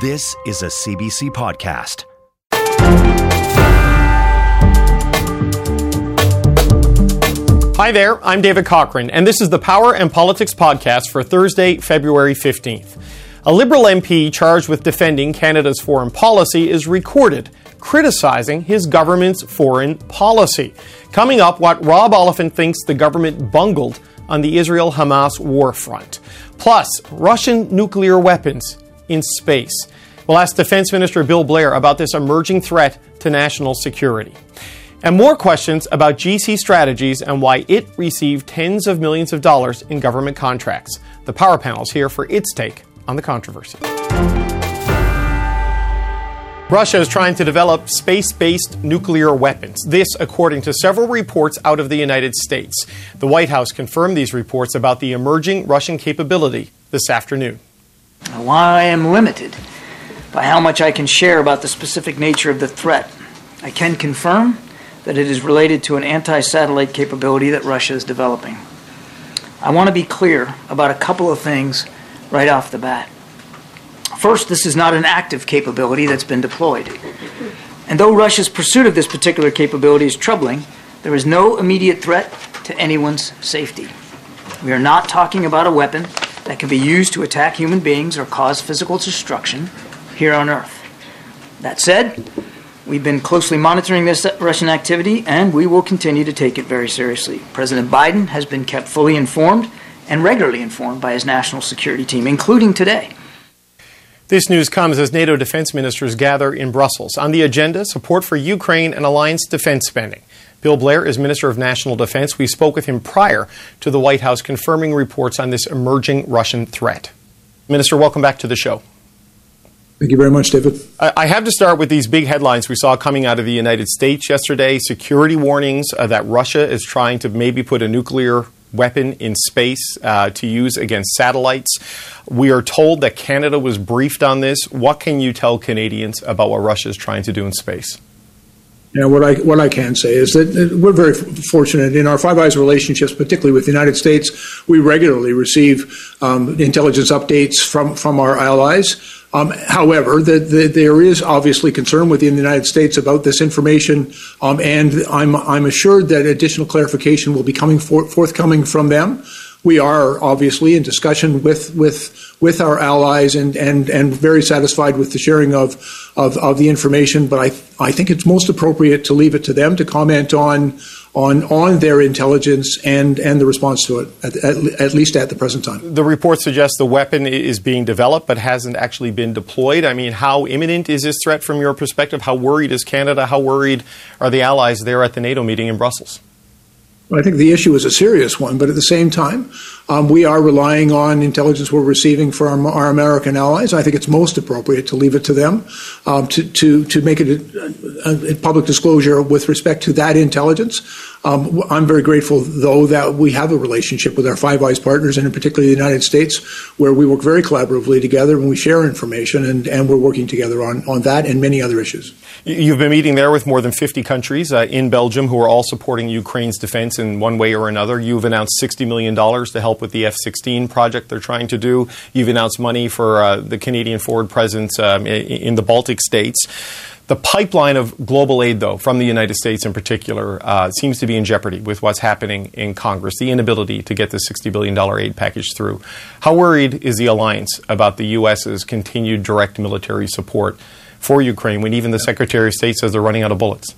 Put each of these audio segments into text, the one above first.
This is a CBC podcast. Hi there, I'm David Cochrane, and this is the Power and Politics podcast for Thursday, February 15th. A Liberal MP charged with defending Canada's foreign policy is recorded criticizing his government's foreign policy. Coming up, what Rob Oliphant thinks the government bungled on the Israel Hamas war front. Plus, Russian nuclear weapons in space. We'll ask Defense Minister Bill Blair about this emerging threat to national security. And more questions about GC Strategies and why it received tens of millions of dollars in government contracts. The Power Panel's here for its take on the controversy. Russia is trying to develop space based nuclear weapons. This, according to several reports out of the United States. The White House confirmed these reports about the emerging Russian capability this afternoon. While I am limited by how much I can share about the specific nature of the threat, I can confirm that it is related to an anti satellite capability that Russia is developing. I want to be clear about a couple of things right off the bat. First, this is not an active capability that's been deployed. And though Russia's pursuit of this particular capability is troubling, there is no immediate threat to anyone's safety. We are not talking about a weapon that can be used to attack human beings or cause physical destruction here on Earth. That said, We've been closely monitoring this Russian activity, and we will continue to take it very seriously. President Biden has been kept fully informed and regularly informed by his national security team, including today. This news comes as NATO defense ministers gather in Brussels. On the agenda, support for Ukraine and alliance defense spending. Bill Blair is Minister of National Defense. We spoke with him prior to the White House confirming reports on this emerging Russian threat. Minister, welcome back to the show. Thank you very much, David. I have to start with these big headlines we saw coming out of the United States yesterday security warnings uh, that Russia is trying to maybe put a nuclear weapon in space uh, to use against satellites. We are told that Canada was briefed on this. What can you tell Canadians about what Russia is trying to do in space? Yeah, what I what I can say is that we're very fortunate in our Five Eyes relationships, particularly with the United States. We regularly receive um, intelligence updates from from our allies. Um, however, the, the, there is obviously concern within the United States about this information, um, and I'm I'm assured that additional clarification will be coming for, forthcoming from them we are obviously in discussion with with with our allies and and and very satisfied with the sharing of of, of the information. But I I think it's most appropriate to leave it to them to comment on on on their intelligence and and the response to it at, at, at, least at the present time. The report suggests the weapon is being developed but hasn't actually been deployed. I mean, how imminent is this threat from your perspective? How worried is Canada? How worried are the allies there at the NATO meeting in Brussels? I think the issue is a serious one, but at the same time, um, we are relying on intelligence we're receiving from our, our, American allies. I think it's most appropriate to leave it to them um, to, to, to make it a, a, public disclosure with respect to that intelligence. Um, I'm very grateful, though, that we have a relationship with our Five Eyes partners, and in particular the United States, where we work very collaboratively together and we share information, and, and we're working together on, on that and many other issues. You've been meeting there with more than 50 countries uh, in Belgium who are all supporting Ukraine's defense in one way or another. You've announced $60 million to help with the F 16 project they're trying to do. You've announced money for uh, the Canadian forward presence um, in the Baltic states. The pipeline of global aid, though, from the United States in particular, uh, seems to be in jeopardy with what's happening in Congress, the inability to get the $60 billion aid package through. How worried is the alliance about the U.S.'s continued direct military support for Ukraine when even the Secretary of State says they're running out of bullets?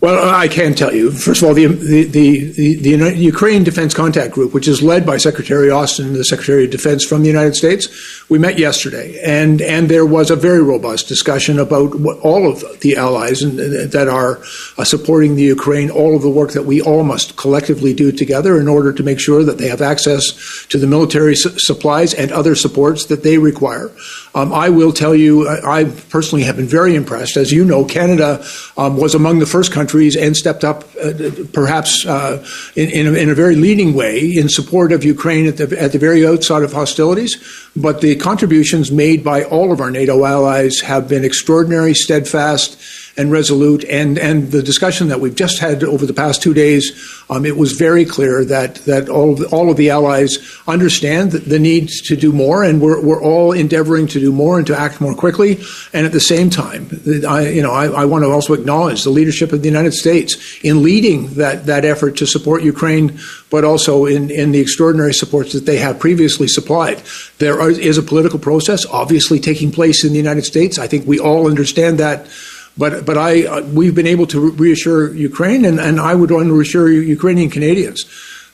Well, I can tell you. First of all, the, the, the, the, Ukraine Defense Contact Group, which is led by Secretary Austin, the Secretary of Defense from the United States, we met yesterday, and, and there was a very robust discussion about all of the allies that are uh, supporting the Ukraine, all of the work that we all must collectively do together in order to make sure that they have access to the military su- supplies and other supports that they require. Um, I will tell you, I, personally have been very impressed. As you know, Canada um, was among the first countries and stepped up, uh, perhaps uh, in, in, a, in, a, very leading way, in support of Ukraine at the, at the very outset of hostilities. But the contributions made by all of our NATO allies have been extraordinary, steadfast, and resolute. And, and the discussion that we've just had over the past two days, um, it was very clear that, that all, of the, all of the allies understand the need to do more, and we're, we're all endeavoring to do more and to act more quickly. And at the same time, I, you know, I, I want to also acknowledge the leadership of the United States in leading that, that effort to support Ukraine, but also in, in the extraordinary supports that they have previously supplied. There are, is a political process obviously taking place in the United States. I think we all understand that but but I uh, we've been able to reassure Ukraine, and, and I would want to reassure Ukrainian Canadians.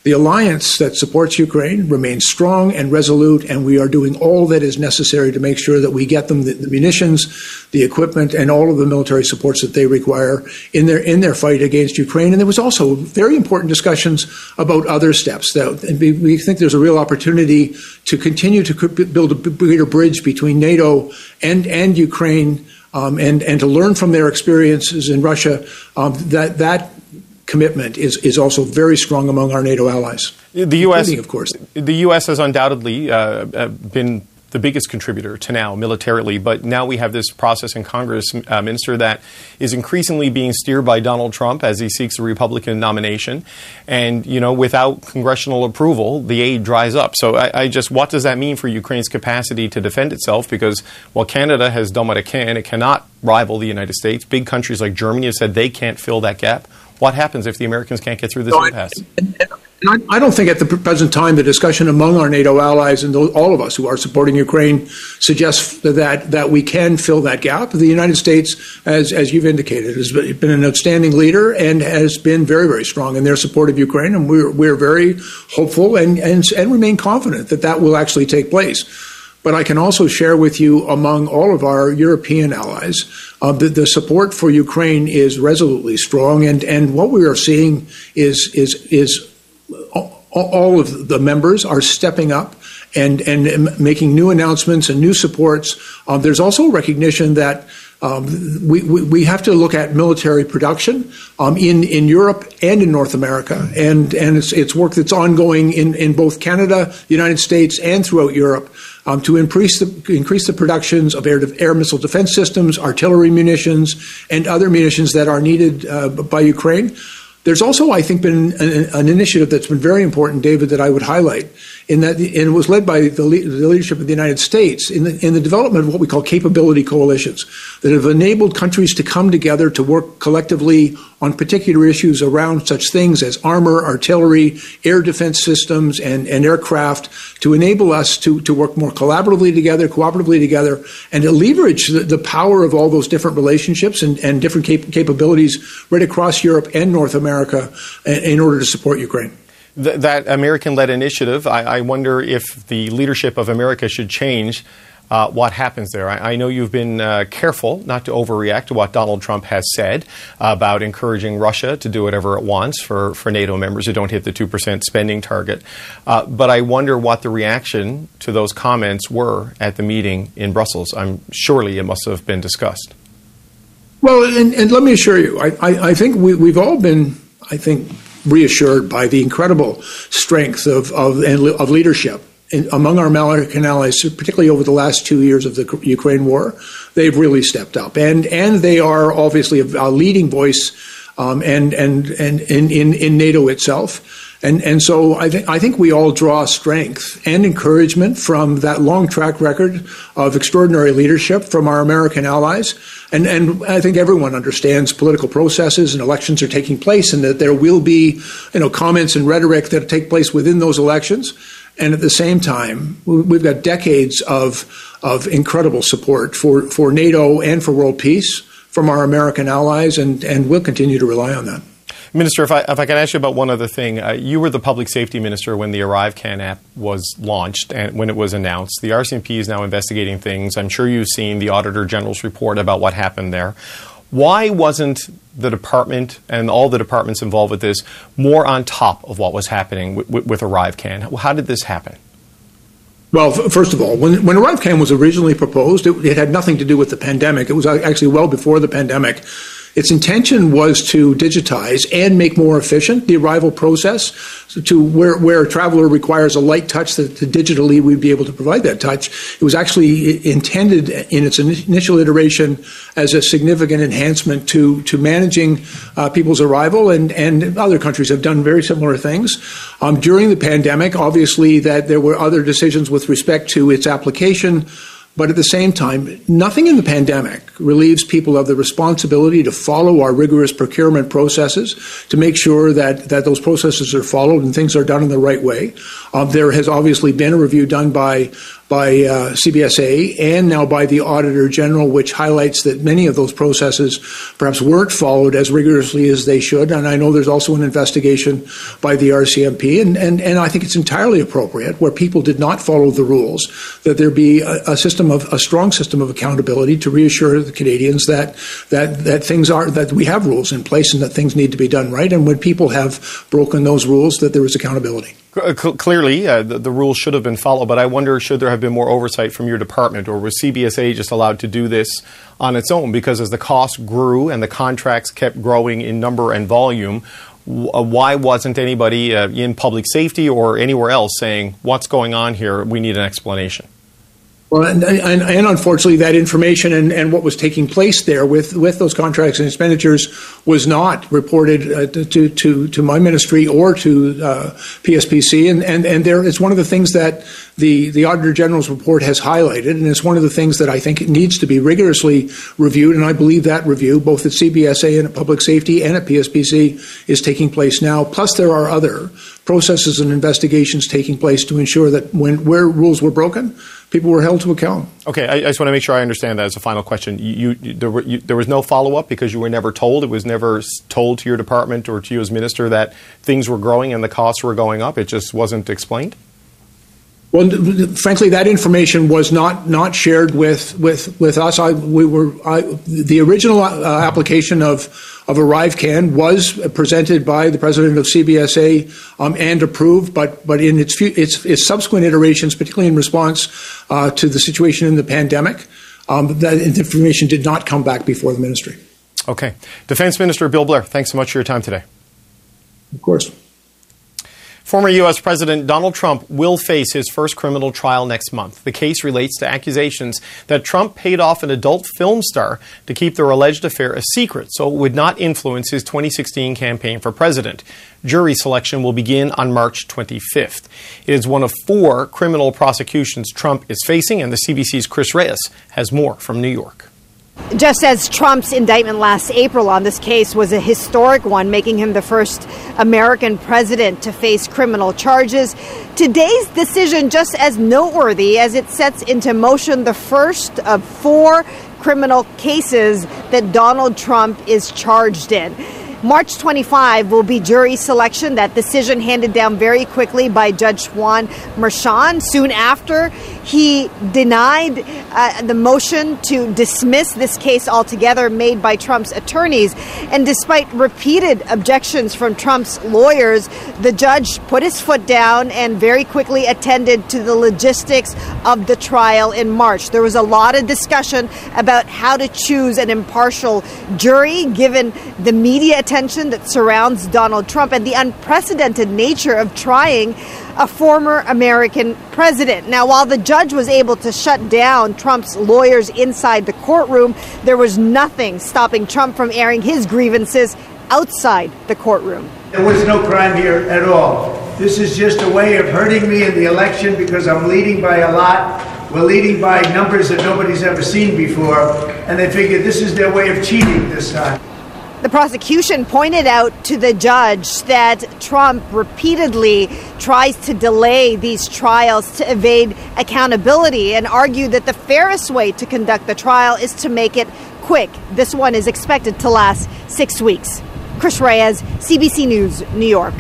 The alliance that supports Ukraine remains strong and resolute, and we are doing all that is necessary to make sure that we get them the, the, munitions, the equipment, and all of the military supports that they require in their in their fight against Ukraine. And there was also very important discussions about other steps. That we, we think there's a real opportunity to continue to build a greater bridge between NATO and and Ukraine um, and and to learn from their experiences in Russia. Um, that that commitment is is also very strong among our NATO allies. The U.S. of course, the U.S. has undoubtedly uh, uh, been the biggest contributor to now militarily. But now we have this process in Congress, uh, Minister, that is increasingly being steered by Donald Trump as he seeks a Republican nomination. And, you know, without congressional approval, the aid dries up. So I, I just, what does that mean for Ukraine's capacity to defend itself? Because while Canada has done what it can, it cannot rival the United States. Big countries like Germany have said they can't fill that gap. What happens if the Americans can't get through this impasse? I, I, don't think at the present time the discussion among our NATO allies and those, all of us who are supporting Ukraine suggests that that we can fill that gap. The United States, as as you've indicated, has been an outstanding leader and has been very very strong in their support of Ukraine, and we're we're very hopeful and and, and remain confident that that will actually take place. But I can also share with you among all of our European allies uh, the, the, support for Ukraine is resolutely strong, and, and what we are seeing is is is all of the members are stepping up and and making new announcements and new supports. Um, there's also recognition that. Um, we, we, we, have to look at military production um, in, in Europe and in North America. And, and it's, it's work that's ongoing in, in both Canada, the United States, and throughout Europe um, to increase the, increase the productions of air, air missile defense systems, artillery munitions, and other munitions that are needed uh, by Ukraine. There's also, I think, been an, an, initiative that's been very important, David, that I would highlight, in that the, and was led by the, the, leadership of the United States in the, in the development of what we call capability coalitions that have enabled countries to come together to work collectively on particular issues around such things as armor, artillery, air defense systems, and, and aircraft to enable us to, to work more collaboratively together, cooperatively together, and to leverage the, the power of all those different relationships and, and different cap- capabilities right across Europe and North America in, in order to support Ukraine. Th- that American led initiative, I, I wonder if the leadership of America should change uh, what happens there. I, I know you've been uh, careful not to overreact to what Donald Trump has said about encouraging Russia to do whatever it wants for, for NATO members who don't hit the 2% spending target. Uh, but I wonder what the reaction to those comments were at the meeting in Brussels. I'm surely it must have been discussed. Well, and, and let me assure you, I, I, I think we, we've all been, I think, reassured by the incredible strength of, of, of leadership in, among our American allies, particularly over the last two years of the Ukraine war, they've really stepped up, and and they are obviously a, a leading voice, um, and and and in, in, in NATO itself. And, and so I, th- I think we all draw strength and encouragement from that long track record of extraordinary leadership from our American allies. And, and I think everyone understands political processes and elections are taking place and that there will be you know, comments and rhetoric that take place within those elections. And at the same time, we've got decades of, of incredible support for, for NATO and for world peace from our American allies, and, and we'll continue to rely on that. Minister, if I, if I can ask you about one other thing. Uh, you were the public safety minister when the ArriveCAN app was launched and when it was announced. The RCMP is now investigating things. I'm sure you've seen the Auditor General's report about what happened there. Why wasn't the department and all the departments involved with this more on top of what was happening with, with, ArriveCAN? How did this happen? Well, first of all, when, when ArriveCAN was originally proposed, it, it, had nothing to do with the pandemic. It was uh, actually well before the pandemic. Its intention was to digitize and make more efficient the arrival process to where, where a traveler requires a light touch that digitally we'd be able to provide that touch. It was actually intended in its initial iteration as a significant enhancement to, to managing uh, people's arrival, and, and other countries have done very similar things. Um, during the pandemic, obviously, that there were other decisions with respect to its application. But at the same time, nothing in the pandemic relieves people of the responsibility to follow our rigorous procurement processes to make sure that, that those processes are followed and things are done in the right way. Um, there has obviously been a review done by by uh, CBSA and now by the Auditor General, which highlights that many of those processes perhaps weren't followed as rigorously as they should. And I know there's also an investigation by the RCMP, and, and, and I think it's entirely appropriate where people did not follow the rules that there be a, a system of a strong system of accountability to reassure the Canadians that that that things are that we have rules in place and that things need to be done right. And when people have broken those rules, that there is accountability. Uh, clearly, uh, the, the, rules should have been followed, but I wonder should there have been more oversight from your department, or was CBSA just allowed to do this on its own? Because as the cost grew and the contracts kept growing in number and volume, uh, why wasn't anybody uh, in public safety or anywhere else saying, What's going on here? We need an explanation? Well, and, and, and, unfortunately, that information and, and what was taking place there with, with those contracts and expenditures was not reported uh, to, to, to my ministry or to uh, PSPC. And, and, and there, it's one of the things that the, the Auditor General's report has highlighted, and it's one of the things that I think needs to be rigorously reviewed. And I believe that review, both at CBSA and at Public Safety and at PSPC, is taking place now. Plus, there are other processes and investigations taking place to ensure that when where rules were broken, people were held to account. Okay, I, I, just want to make sure I understand that as a final question. You, you, there, were, you, there, was no follow up because you were never told. It was never told to your department or to you as minister that things were growing and the costs were going up. It just wasn't explained. Well, frankly, that information was not, not shared with, with, with us. I, we were, I, the original uh, application of, of ArriveCAN was presented by the president of CBSA um, and approved, but, but in its, its, its subsequent iterations, particularly in response uh, to the situation in the pandemic, um, that information did not come back before the ministry. Okay. Defense Minister Bill Blair, thanks so much for your time today. Of course. Former U.S. President Donald Trump will face his first criminal trial next month. The case relates to accusations that Trump paid off an adult film star to keep their alleged affair a secret so it would not influence his 2016 campaign for president. Jury selection will begin on March 25th. It is one of four criminal prosecutions Trump is facing, and the CBC's Chris Reyes has more from New York. Just as Trump's indictment last April on this case was a historic one, making him the first American president to face criminal charges, today's decision just as noteworthy as it sets into motion the first of four criminal cases that Donald Trump is charged in. March 25 will be jury selection. That decision handed down very quickly by Judge Juan Merchan. Soon after, he denied uh, the motion to dismiss this case altogether made by Trump's attorneys. And despite repeated objections from Trump's lawyers, the judge put his foot down and very quickly attended to the logistics of the trial in March. There was a lot of discussion about how to choose an impartial jury given the media attention that surrounds Donald Trump and the unprecedented nature of trying a former American president. Now, while the judge was able to shut down Trump's lawyers inside the courtroom, there was nothing stopping Trump from airing his grievances outside the courtroom. There was no crime here at all. This is just a way of hurting me in the election because I'm leading by a lot. We're leading by numbers that nobody's ever seen before. And they figured this is their way of cheating this time. The prosecution pointed out to the judge that Trump repeatedly tries to delay these trials to evade accountability and argued that the fairest way to conduct the trial is to make it quick. This one is expected to last six weeks. Chris Reyes, CBC News, New York.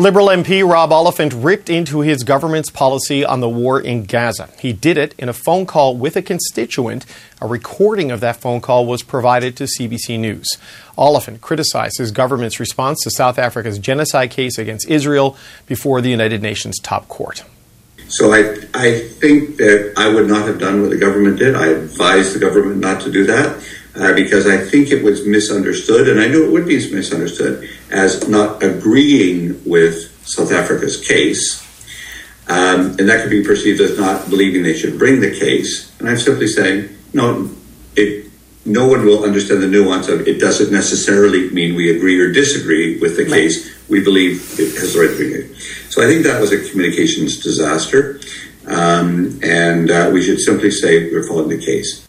Liberal MP Rob Oliphant ripped into his government's policy on the war in Gaza. He did it in a phone call with a constituent. A recording of that phone call was provided to CBC News. Oliphant criticized his government's response to South Africa's genocide case against Israel before the United Nations top court. So I, I think that I would not have done what the government did. I advised the government not to do that uh, because I think it was misunderstood, and I knew it would be misunderstood as not agreeing with South Africa's case. Um, and that could be perceived as not believing they should bring the case. And I'm simply saying, no, it, no one will understand the nuance of it doesn't necessarily mean we agree or disagree with the case. We believe it has the right to be made. So I think that was a communications disaster. Um, and uh, we should simply say we're following the case.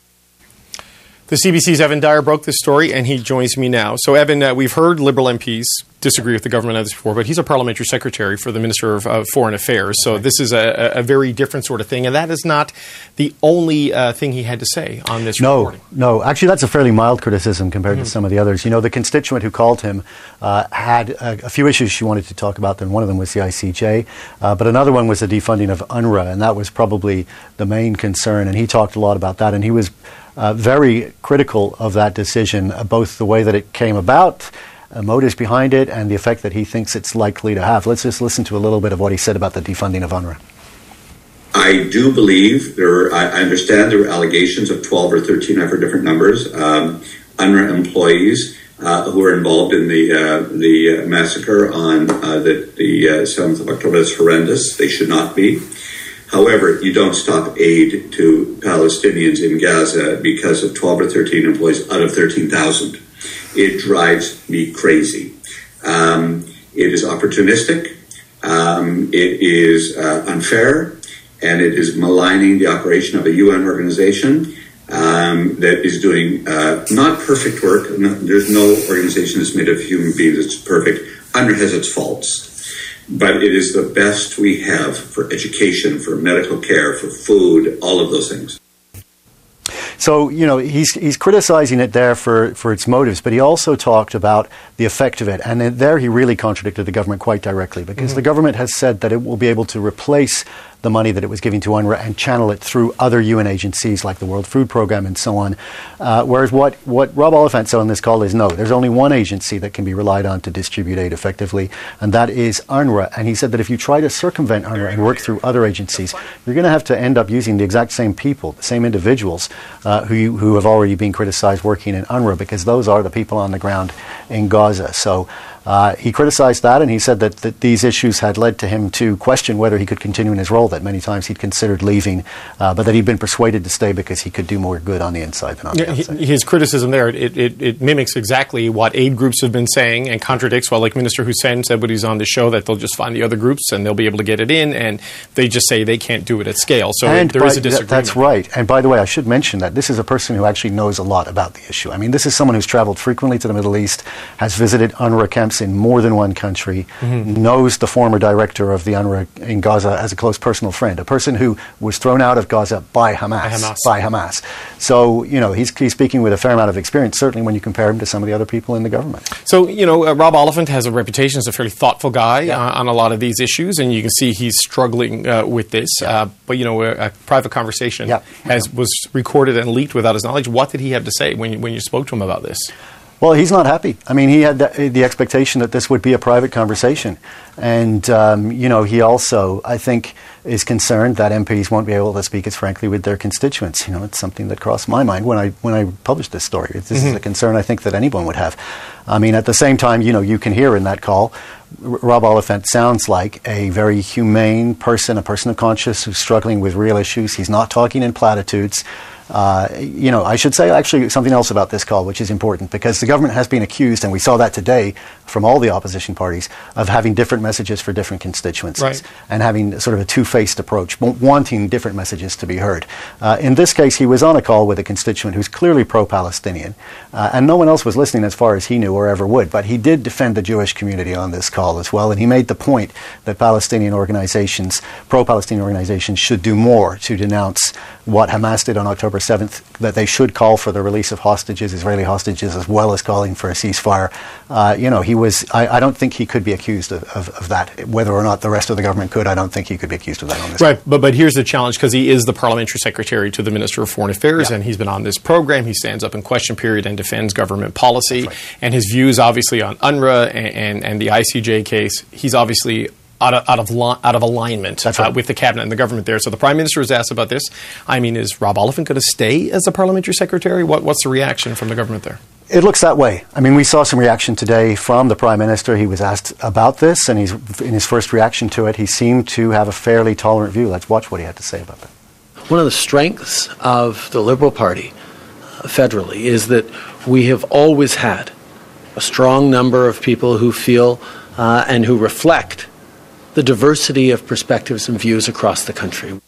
The CBC's Evan Dyer broke this story, and he joins me now. So, Evan, uh, we've heard Liberal MPs disagree with the government on this before, but he's a parliamentary secretary for the Minister of uh, Foreign Affairs. So, this is a, a, very different sort of thing, and that is not the only uh, thing he had to say on this no, reporting. No, actually, that's a fairly mild criticism compared mm-hmm. to some of the others. You know, the constituent who called him uh, had a, a, few issues she wanted to talk about, and one of them was the ICJ, uh, but another one was the defunding of UNRWA, and that was probably the main concern, and he talked a lot about that, and he was uh, very critical of that decision, uh, both the way that it came about, uh, motives behind it, and the effect that he thinks it's likely to have. Let's just listen to a little bit of what he said about the defunding of UNRWA. I do believe there. I, I understand there were allegations of 12 or 13. I've heard different numbers. Um, UNRWA employees uh, who were involved in the uh, the uh, massacre on uh, the the 7th of October. That's horrendous. They should not be. However, you don't stop aid to Palestinians in Gaza because of 12 or 13 employees out of 13,000. It drives me crazy. Um, it is opportunistic. Um, it is uh, unfair, and it is maligning the operation of a UN organization um, that is doing uh, not perfect work. No, there's no organization that's made of human beings that's perfect. UNRWA has its faults but it is the best we have for education, for medical care, for food, all of those things. So, you know, he's, he's criticizing it there for, for its motives, but he also talked about the effect of it. And there he really contradicted the government quite directly because mm-hmm. the government has said that it will be able to replace the money that it was giving to UNRWA and channel it through other UN agencies like the World Food Program and so on. Uh, whereas what, what Rob Oliphant said on this call is no, there's only one agency that can be relied on to distribute aid effectively, and that is UNRWA. And he said that if you try to circumvent UNRWA and work through other agencies, you're going to have to end up using the exact same people, the same individuals uh, who, who have already been criticized working in UNRWA because those are the people on the ground in Gaza. So uh, he criticized that and he said that, that these issues had led to him to question whether he could continue in his role, that many times he'd considered leaving, uh, but that he'd been persuaded to stay because he could do more good on the inside than on the outside. His criticism there, it, it, it, mimics exactly what aid groups have been saying and contradicts what, like Minister Hussen said when he's on the show, that they'll just find the other groups and they'll be able to get it in, and they just say they can't do it at scale. So and there by, is a disagreement. That's right. And by the way, I should mention that this is a person who actually knows a lot about the issue. I mean, this is someone who's traveled frequently to the Middle East, has visited UNRWA camps in more than one one country, mm-hmm. knows the former director of the UNRWA in Gaza as a close personal friend, a person who was thrown out of Gaza by Hamas. By Hamas. By Hamas. So, you know, he's, he's speaking with a fair amount of experience, certainly when you compare him to some of the other people in the government. So, you know, uh, Rob Oliphant has a reputation as a fairly thoughtful guy yeah. uh, on a lot of these issues, and you can see he's struggling uh, with this. Yeah. Uh, but, you know, a, a private conversation yeah. has, was recorded and leaked without his knowledge. What did he have to say when you, when you spoke to him about this? Well, he's not happy. I mean, he had the, the expectation that this would be a private conversation. And, um, you know, he also, I think, is concerned that MPs won't be able to speak as frankly with their constituents. You know, it's something that crossed my mind when I, when I published this story. This mm-hmm. is a concern I think that anyone would have. I mean, at the same time, you know, you can hear in that call, Rob Oliphant sounds like a very humane person, a person of conscience who's struggling with real issues. He's not talking in platitudes. Uh, you know, I should say actually something else about this call, which is important because the government has been accused, and we saw that today from all the opposition parties, of having different messages for different constituencies right. and having sort of a two-faced approach, wanting different messages to be heard. Uh, in this case, he was on a call with a constituent who's clearly pro-Palestinian, uh, and no one else was listening as far as he knew or ever would. But he did defend the Jewish community on this call as well, and he made the point that Palestinian organizations, pro-Palestinian organizations, should do more to denounce what Hamas did on October October 7th that they should call for the release of hostages, Israeli hostages, as well as calling for a ceasefire. Uh, you know, he was, I, I, don't think he could be accused of, of, of, that. Whether or not the rest of the government could, I don't think he could be accused of that on this. Right, but, but here's the challenge because he is the parliamentary secretary to the Minister of Foreign Affairs yeah. and he's been on this program. He stands up in question period and defends government policy. Right. And his views, obviously, on UNRWA and, and, and the ICJ case, he's obviously out of out of, li- out of alignment right. uh, with the cabinet and the government there. So the prime minister was asked about this. I mean, is Rob Oliphant going to stay as the parliamentary secretary? What, what's the reaction from the government there? It looks that way. I mean, we saw some reaction today from the Prime Minister. He was asked about this, and he's, in his first reaction to it, he seemed to have a fairly tolerant view. Let's watch what he had to say about that. One of the strengths of the Liberal Party uh, federally is that we have always had a strong number of people who feel uh, and who reflect the diversity of perspectives and views across the country.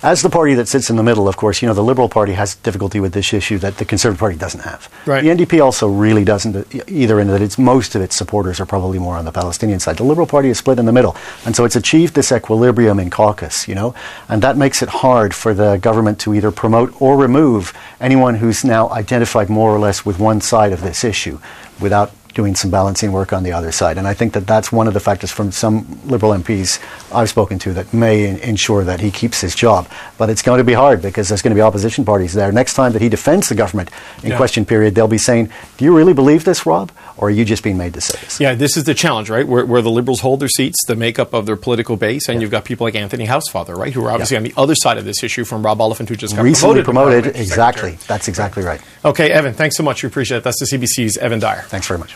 As the party that sits in the middle, of course, you know, the Liberal Party has difficulty with this issue that the Conservative Party doesn't have. Right. The NDP also really doesn't either, in that it's most of its supporters are probably more on the Palestinian side. The Liberal Party is split in the middle, and so it's achieved this equilibrium in caucus, you know, and that makes it hard for the government to either promote or remove anyone who's now identified more or less with one side of this issue without doing some balancing work on the other side. And I think that that's one of the factors from some Liberal MPs I've spoken to that may ensure that he keeps his job. But it's going to be hard because there's going to be opposition parties there. Next time that he defends the government in Yeah. question period, they'll be saying, Do you really believe this, Rob? Or are you just being made to say this? Yeah, this is the challenge, right? Where, where the Liberals hold their seats, the makeup of their political base, and you've got people like Anthony Housefather, right, who are obviously on the other side of this issue from Rob Oliphant, who just got Recently promoted. promoted, exactly. secretary. That's exactly right. Okay, Evan, thanks so much. We appreciate it. That's the CBC's Evan Dyer. Thanks very much.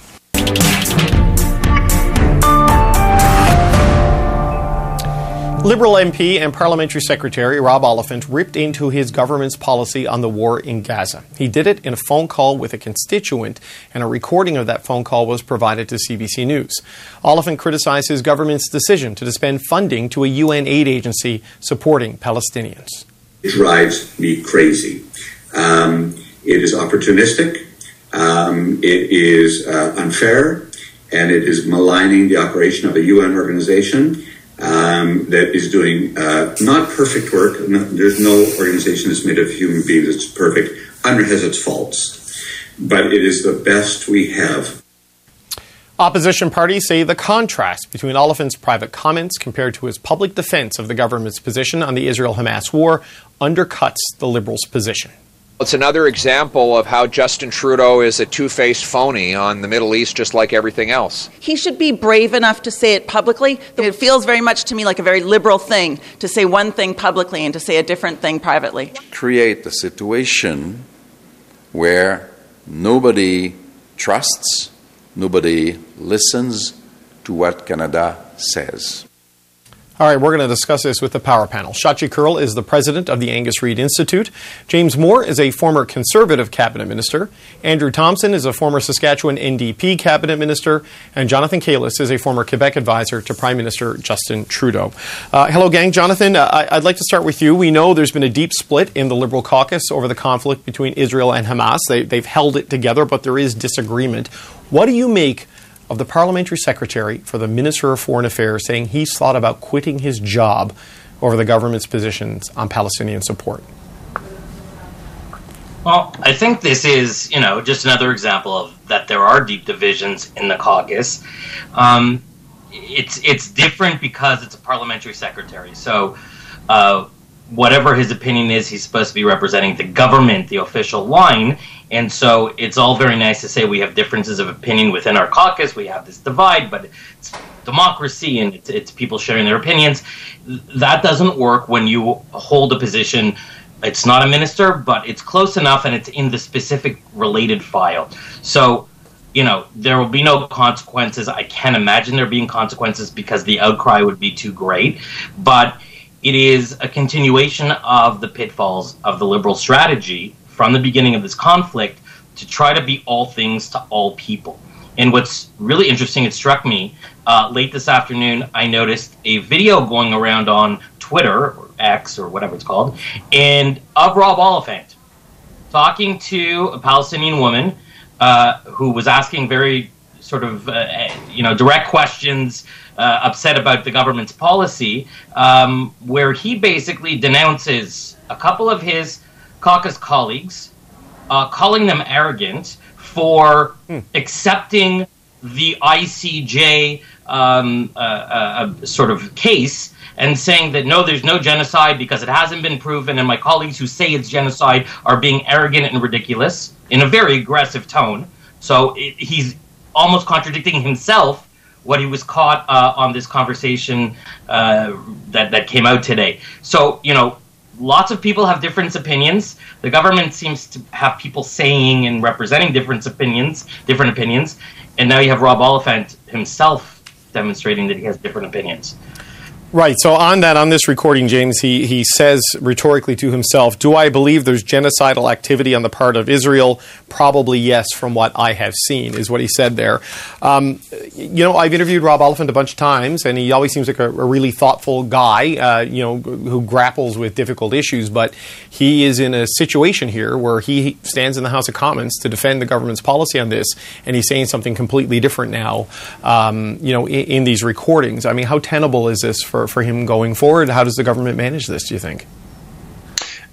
Liberal MP and Parliamentary Secretary Rob Oliphant ripped into his government's policy on the war in Gaza. He did it in a phone call with a constituent, and a recording of that phone call was provided to CBC News. Oliphant criticized his government's decision to suspend funding to a UN aid agency supporting Palestinians. It drives me crazy. Um, it is opportunistic, um, it is uh, unfair, and it is maligning the operation of a UN organization um, that is doing uh, not perfect work. No, there's no organization that's made of human beings that's perfect. UNRWA has its faults, but it is the best we have. Opposition parties say the contrast between Oliphant's private comments compared to his public defense of the government's position on the Israel Hamas war undercuts the Liberals' position. It's another example of how Justin Trudeau is a two faced phony on the Middle East, just like everything else. He should be brave enough to say it publicly. It feels very much to me like a very liberal thing to say one thing publicly and to say a different thing privately. create a situation where nobody trusts, nobody listens to what Canada says. All right, we're going to discuss this with the power panel. Shachi Kurl is the president of the Angus Reid Institute. James Moore is a former conservative cabinet minister. Andrew Thomson is a former Saskatchewan NDP cabinet minister. And Jonathan Kalles is a former Quebec advisor to Prime Minister Justin Trudeau. Uh, hello, gang. Jonathan, uh, I- I'd like to start with you. We know there's been a deep split in the Liberal caucus over the conflict between Israel and Hamas. They, they've held it together, but there is disagreement. What do you make of the parliamentary secretary for the Minister of Foreign Affairs saying he's thought about quitting his job over the government's positions on Palestinian support. Well, I think this is, you know, just another example of that there are deep divisions in the caucus. Um, it's it's different because it's a parliamentary secretary. So, uh, whatever his opinion is, he's supposed to be representing the government, the official line. And so, it's all very nice to say we have differences of opinion within our caucus. We have this divide, but it's democracy and it's, it's people sharing their opinions. That doesn't work when you hold a position it's not a minister, but it's close enough and it's in the specific related file. So, you know, there will be no consequences. I can't imagine there being consequences because the outcry would be too great. But it is a continuation of the pitfalls of the liberal strategy from the beginning of this conflict to try to be all things to all people. And what's really interesting, it struck me uh, late this afternoon, I noticed a video going around on Twitter or X or whatever it's called, and of Rob Oliphant talking to a Palestinian woman uh, who was asking very sort of uh, you know direct questions, uh, upset about the government's policy, um, where he basically denounces a couple of his caucus colleagues, uh, calling them arrogant for accepting the ICJ um, uh, uh, sort of case and saying that no, there's no genocide because it hasn't been proven, and my colleagues who say it's genocide are being arrogant and ridiculous in a very aggressive tone. So it, he's almost contradicting himself what he was caught uh, on this conversation uh, that that came out today. So you know, lots of people have different opinions. The government seems to have people saying and representing different opinions, different opinions, and now you have Rob Oliphant himself demonstrating that he has different opinions. Right. So on that, on this recording, James, he he says rhetorically to himself, "Do I believe there's genocidal activity on the part of Israel? Probably yes, from what I have seen," is what he said there. Um, you know, I've interviewed Rob Oliphant a bunch of times, and he always seems like a, a really thoughtful guy. Uh, you know, who grapples with difficult issues, but he is in a situation here where he stands in the House of Commons to defend the government's policy on this, and he's saying something completely different now. Um, you know, in, in these recordings. I mean, how tenable is this for? For, him going forward? How does the government manage this, do you think?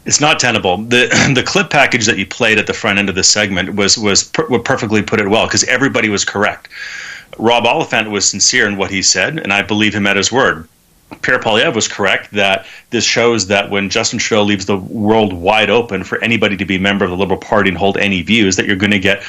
It's not tenable. The the clip package that you played at the front end of this segment was was per, perfectly put it well because everybody was correct. Rob Oliphant was sincere in what he said, and I believe him at his word. Pierre Poilievre was correct that this shows that when Justin Trudeau leaves the world wide open for anybody to be a member of the Liberal Party and hold any views, that you're going to get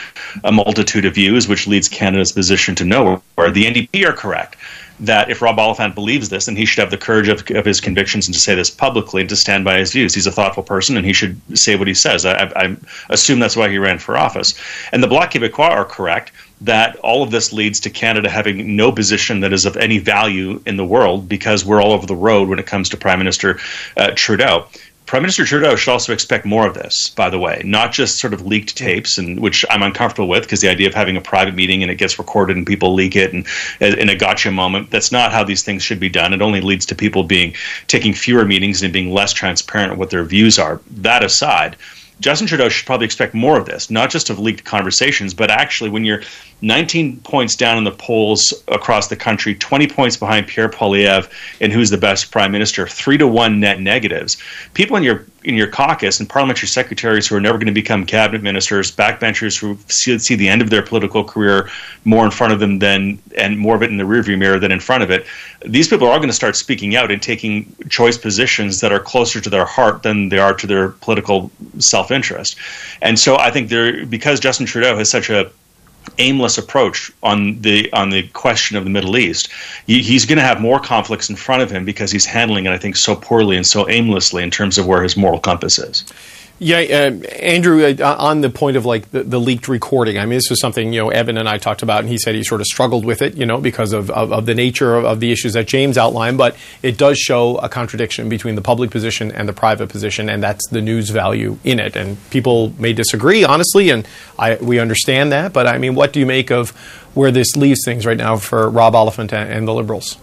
a multitude of views, which leads Canada's position to nowhere. The NDP are correct that if Rob Oliphant believes this, then he should have the courage of, of, his convictions and to say this publicly and to stand by his views. He's a thoughtful person and he should say what he says. I, I assume that's why he ran for office. And the Bloc Québécois are correct that all of this leads to Canada having no position that is of any value in the world because we're all over the road when it comes to Prime Minister uh, Trudeau. Prime Minister Trudeau should also expect more of this, by the way, not just sort of leaked tapes, and which I'm uncomfortable with because the idea of having a private meeting and it gets recorded and people leak it and in a gotcha moment, that's not how these things should be done. It only leads to people being taking fewer meetings and being less transparent what their views are. That aside, Justin Trudeau should probably expect more of this, not just of leaked conversations, but actually when you're 19 points down in the polls across the country, 20 points behind Pierre Poilievre and who's the best prime minister, three to one net negatives. People in your in your caucus and parliamentary secretaries who are never going to become cabinet ministers, backbenchers who see, see the end of their political career more in front of them than and more of it in the rearview mirror than in front of it. These people are going to start speaking out and taking choice positions that are closer to their heart than they are to their political self interest. And so I think there because Justin Trudeau has such a aimless approach on the on the question of the Middle East. he's going to have more conflicts in front of him because he's handling it, I think, so poorly and so aimlessly in terms of where his moral compass is. Yeah, uh, Andrew, uh, on the point of like the, the, leaked recording, I mean, this was something, you know, Evan and I talked about, and he said he sort of struggled with it, you know, because of, of, of the nature of, of, the issues that James outlined, but it does show a contradiction between the public position and the private position, and that's the news value in it. And people may disagree, honestly, and I, we understand that, but I mean, what do you make of where this leaves things right now for Rob Oliphant and, and the Liberals?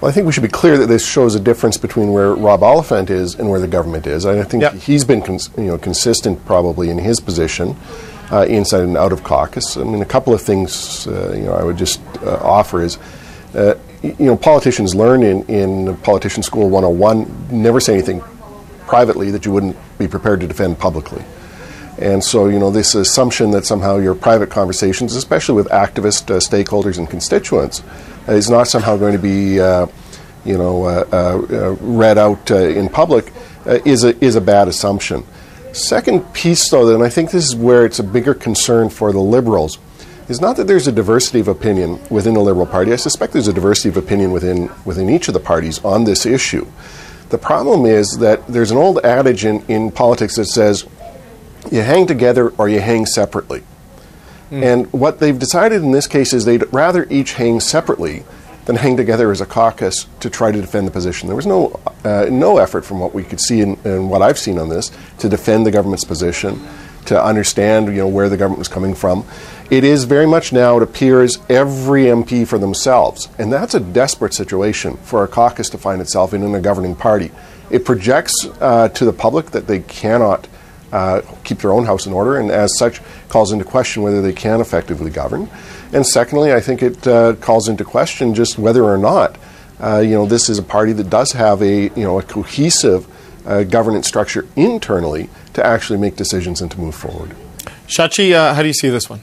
Well, I think we should be clear that this shows a difference between where Rob Oliphant is and where the government is. I think yep. he's been cons- you know consistent probably in his position uh, inside and out of caucus. I mean, a couple of things uh, you know I would just uh, offer is. Uh, you know, politicians learn in, in Politician School 101 never say anything privately that you wouldn't be prepared to defend publicly. And so, you know, this assumption that somehow your private conversations, especially with activist uh, stakeholders and constituents, is not somehow going to be, uh, you know, uh, uh read out uh, in public, is a is a bad assumption. Second piece, though, and I think this is where it's a bigger concern for the liberals, is not that there's a diversity of opinion within the Liberal Party. I suspect there's a diversity of opinion within within each of the parties on this issue. The problem is that there's an old adage in, in politics that says you hang together or you hang separately. Mm. And what they've decided in this case is they'd rather each hang separately than hang together as a caucus to try to defend the position. There was no uh, no effort from what we could see and what I've seen on this to defend the government's position, to understand you know where the government was coming from. It is very much now it appears every MP for themselves, and that's a desperate situation for a caucus to find itself in in a governing party. It projects uh, to the public that they cannot uh, keep their own house in order, and as such, calls into question whether they can effectively govern. And secondly, I think it uh, calls into question just whether or not uh, you know this is a party that does have a you know a cohesive uh, governance structure internally to actually make decisions and to move forward. Shachi, uh, how do you see this one?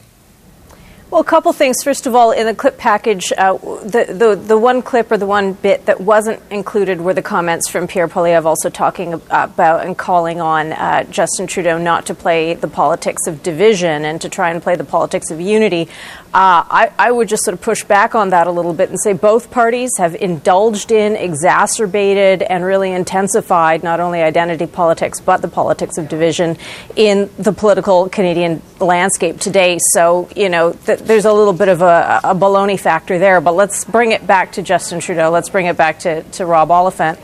Well, a couple things. First of all, in the clip package, uh, the, the, the one clip or the one bit that wasn't included were the comments from Pierre Poilievre also talking about and calling on uh, Justin Trudeau not to play the politics of division and to try and play the politics of unity. Uh, I, I, would just sort of push back on that a little bit and say both parties have indulged in, exacerbated, and really intensified not only identity politics but the politics of division in the political Canadian landscape today. So, you know, th- there's a little bit of a, a baloney factor there, but let's bring it back to Justin Trudeau. Let's bring it back to, to Rob Oliphant.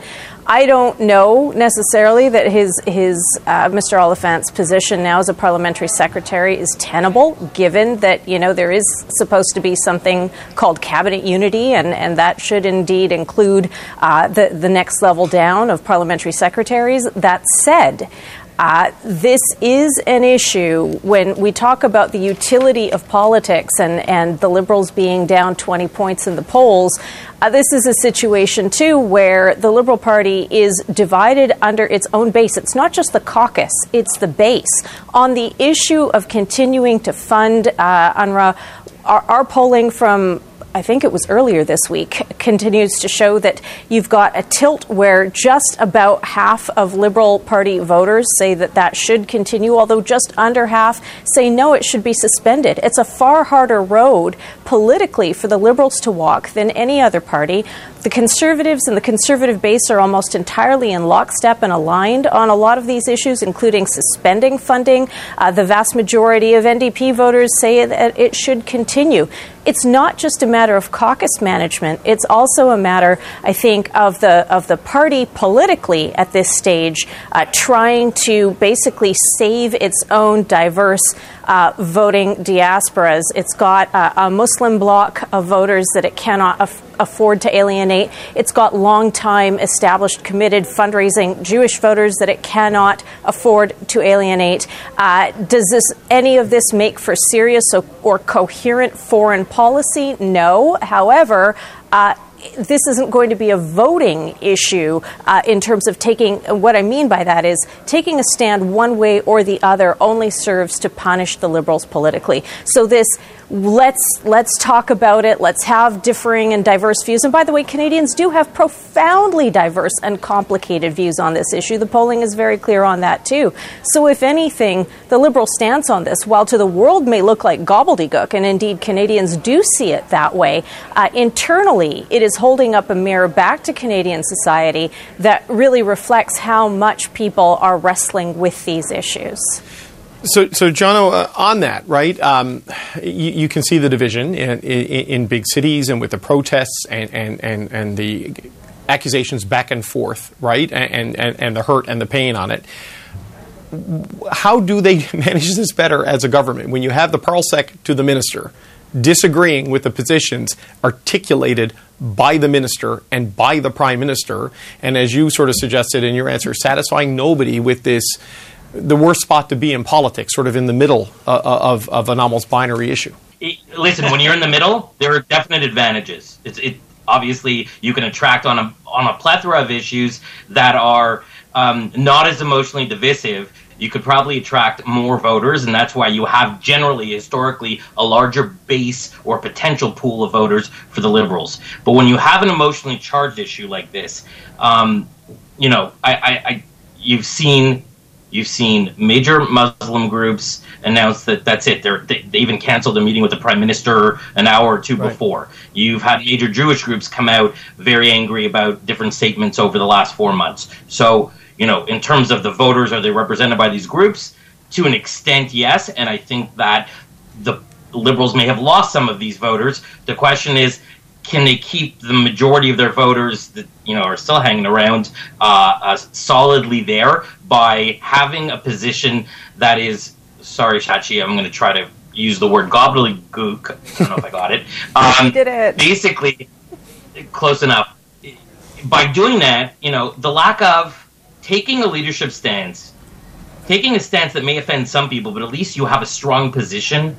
I don't know necessarily that his his uh, Mr. Oliphant's position now as a parliamentary secretary is tenable, given that you know there is supposed to be something called cabinet unity, and, and that should indeed include uh, the the next level down of parliamentary secretaries. That said. Uh, this is an issue when we talk about the utility of politics and, and the Liberals being down 20 points in the polls. Uh, this is a situation, too, where the Liberal Party is divided under its own base. It's not just the caucus, it's the base. On the issue of continuing to fund uh, UNRWA, our, our polling from I think it was earlier this week, continues to show that you've got a tilt where just about half of Liberal Party voters say that that should continue, although just under half say no, it should be suspended. It's a far harder road politically for the Liberals to walk than any other party. The Conservatives and the Conservative base are almost entirely in lockstep and aligned on a lot of these issues, including suspending funding. Uh, the vast majority of NDP voters say that it should continue. It's not just a matter of caucus management. It's also a matter, I think, of the of the party politically at this stage, uh, trying to basically save its own diverse uh, voting diasporas. It's got uh, a Muslim bloc of voters that it cannot af- afford to alienate. It's got long-time established, committed fundraising Jewish voters that it cannot afford to alienate. Uh, does this any of this make for serious or, or coherent foreign policy? No. However. Uh, this isn't going to be a voting issue uh, in terms of taking. What I mean by that is taking a stand one way or the other only serves to punish the Liberals politically. So this let's let's talk about it. Let's have differing and diverse views. And by the way, Canadians do have profoundly diverse and complicated views on this issue. The polling is very clear on that too. So if anything, the Liberal stance on this, while to the world may look like gobbledygook, and indeed Canadians do see it that way, uh, internally it is holding up a mirror back to Canadian society that really reflects how much people are wrestling with these issues. So, so Jono, uh, on that, right? Um, you, you, can see the division in, in, in, big cities and with the protests and, and, and, and the accusations back and forth, right? And, and, and the hurt and the pain on it. How do they manage this better as a government when you have the Parlsec to the minister disagreeing with the positions articulated by the minister and by the prime minister, and as you sort of suggested in your answer, satisfying nobody with this the worst spot to be in politics, sort of in the middle uh, uh, of, of an almost binary issue. Listen, when you're in the middle, there are definite advantages. It's, it obviously you can attract on a on a plethora of issues that are um, not as emotionally divisive. You could probably attract more voters, and that's why you have generally, historically, a larger base or potential pool of voters for the Liberals. But when you have an emotionally charged issue like this, um, you know, I, I, I you've seen You've seen major Muslim groups announce that that's it. They're, they, they even canceled a meeting with the prime minister an hour or two right. before. You've had major Jewish groups come out very angry about different statements over the last four months. So, you know, in terms of the voters, are they represented by these groups? To an extent, yes. And I think that the liberals may have lost some of these voters. The question is, can they keep the majority of their voters that you know are still hanging around uh, uh, solidly there by having a position that is sorry Shachi I'm going to try to use the word gobbledygook. I don't know if I got it. Um, did it. basically close enough. By doing that you know the lack of taking a leadership stance taking a stance that may offend some people but at least you have a strong position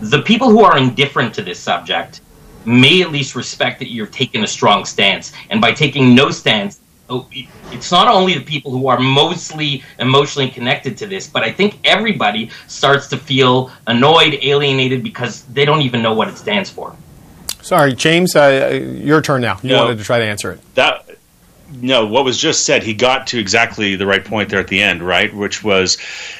the people who are indifferent to this subject may at least respect that you're taking a strong stance. And by taking no stance, oh, it's not only the people who are mostly emotionally connected to this, but I think everybody starts to feel annoyed, alienated because they don't even know what it stands for. Sorry, James, uh, your turn now. You, wanted to try to answer it. That no, what was just said, he got to exactly the right point there at the end, right? Which was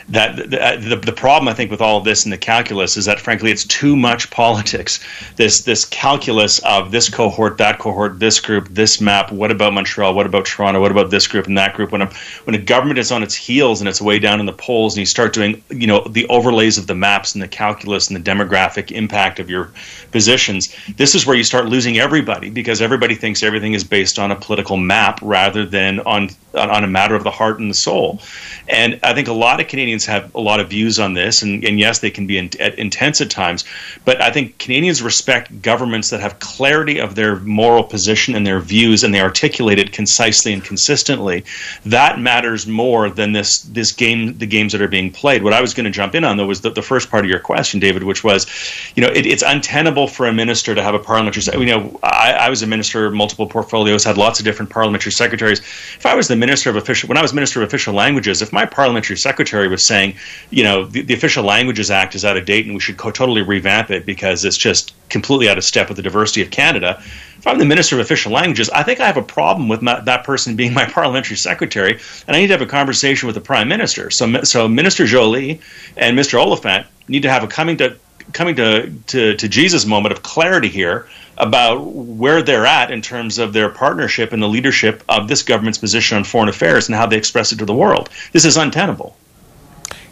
that the, the, the problem I think with all of this in the calculus is that frankly it's too much politics. This this calculus of this cohort, that cohort, this group, this map. What about Montreal? What about Toronto? What about this group and that group? When a when a government is on its heels and it's way down in the polls, and you start doing you know the overlays of the maps and the calculus and the demographic impact of your positions, this is where you start losing everybody because everybody thinks everything is based on a political map rather than on on a matter of the heart and the soul. And I think a lot of Canadians have a lot of views on this, and, and yes, they can be in, at, intense at times. But I think Canadians respect governments that have clarity of their moral position and their views, and they articulate it concisely and consistently. That matters more than this this game, the games that are being played. What I was going to jump in on though was the, the first part of your question, David, which was, you know, it, it's untenable for a minister to have a parliamentary. You know, I, I was a minister, of multiple portfolios, had lots of different parliamentary secretaries. If I was the minister of official, when I was minister of official languages, if my parliamentary secretary was saying, you know, the, the Official Languages Act is out of date and we should co- totally revamp it because it's just completely out of step with the diversity of Canada. If I'm the minister of official languages, I think I have a problem with my, that person being my parliamentary secretary, and I need to have a conversation with the prime minister. So, so Minister Joly and Mr. Oliphant need to have a coming to coming to, to, to Jesus moment of clarity here about where they're at in terms of their partnership and the leadership of this government's position on foreign affairs and how they express it to the world. This is untenable.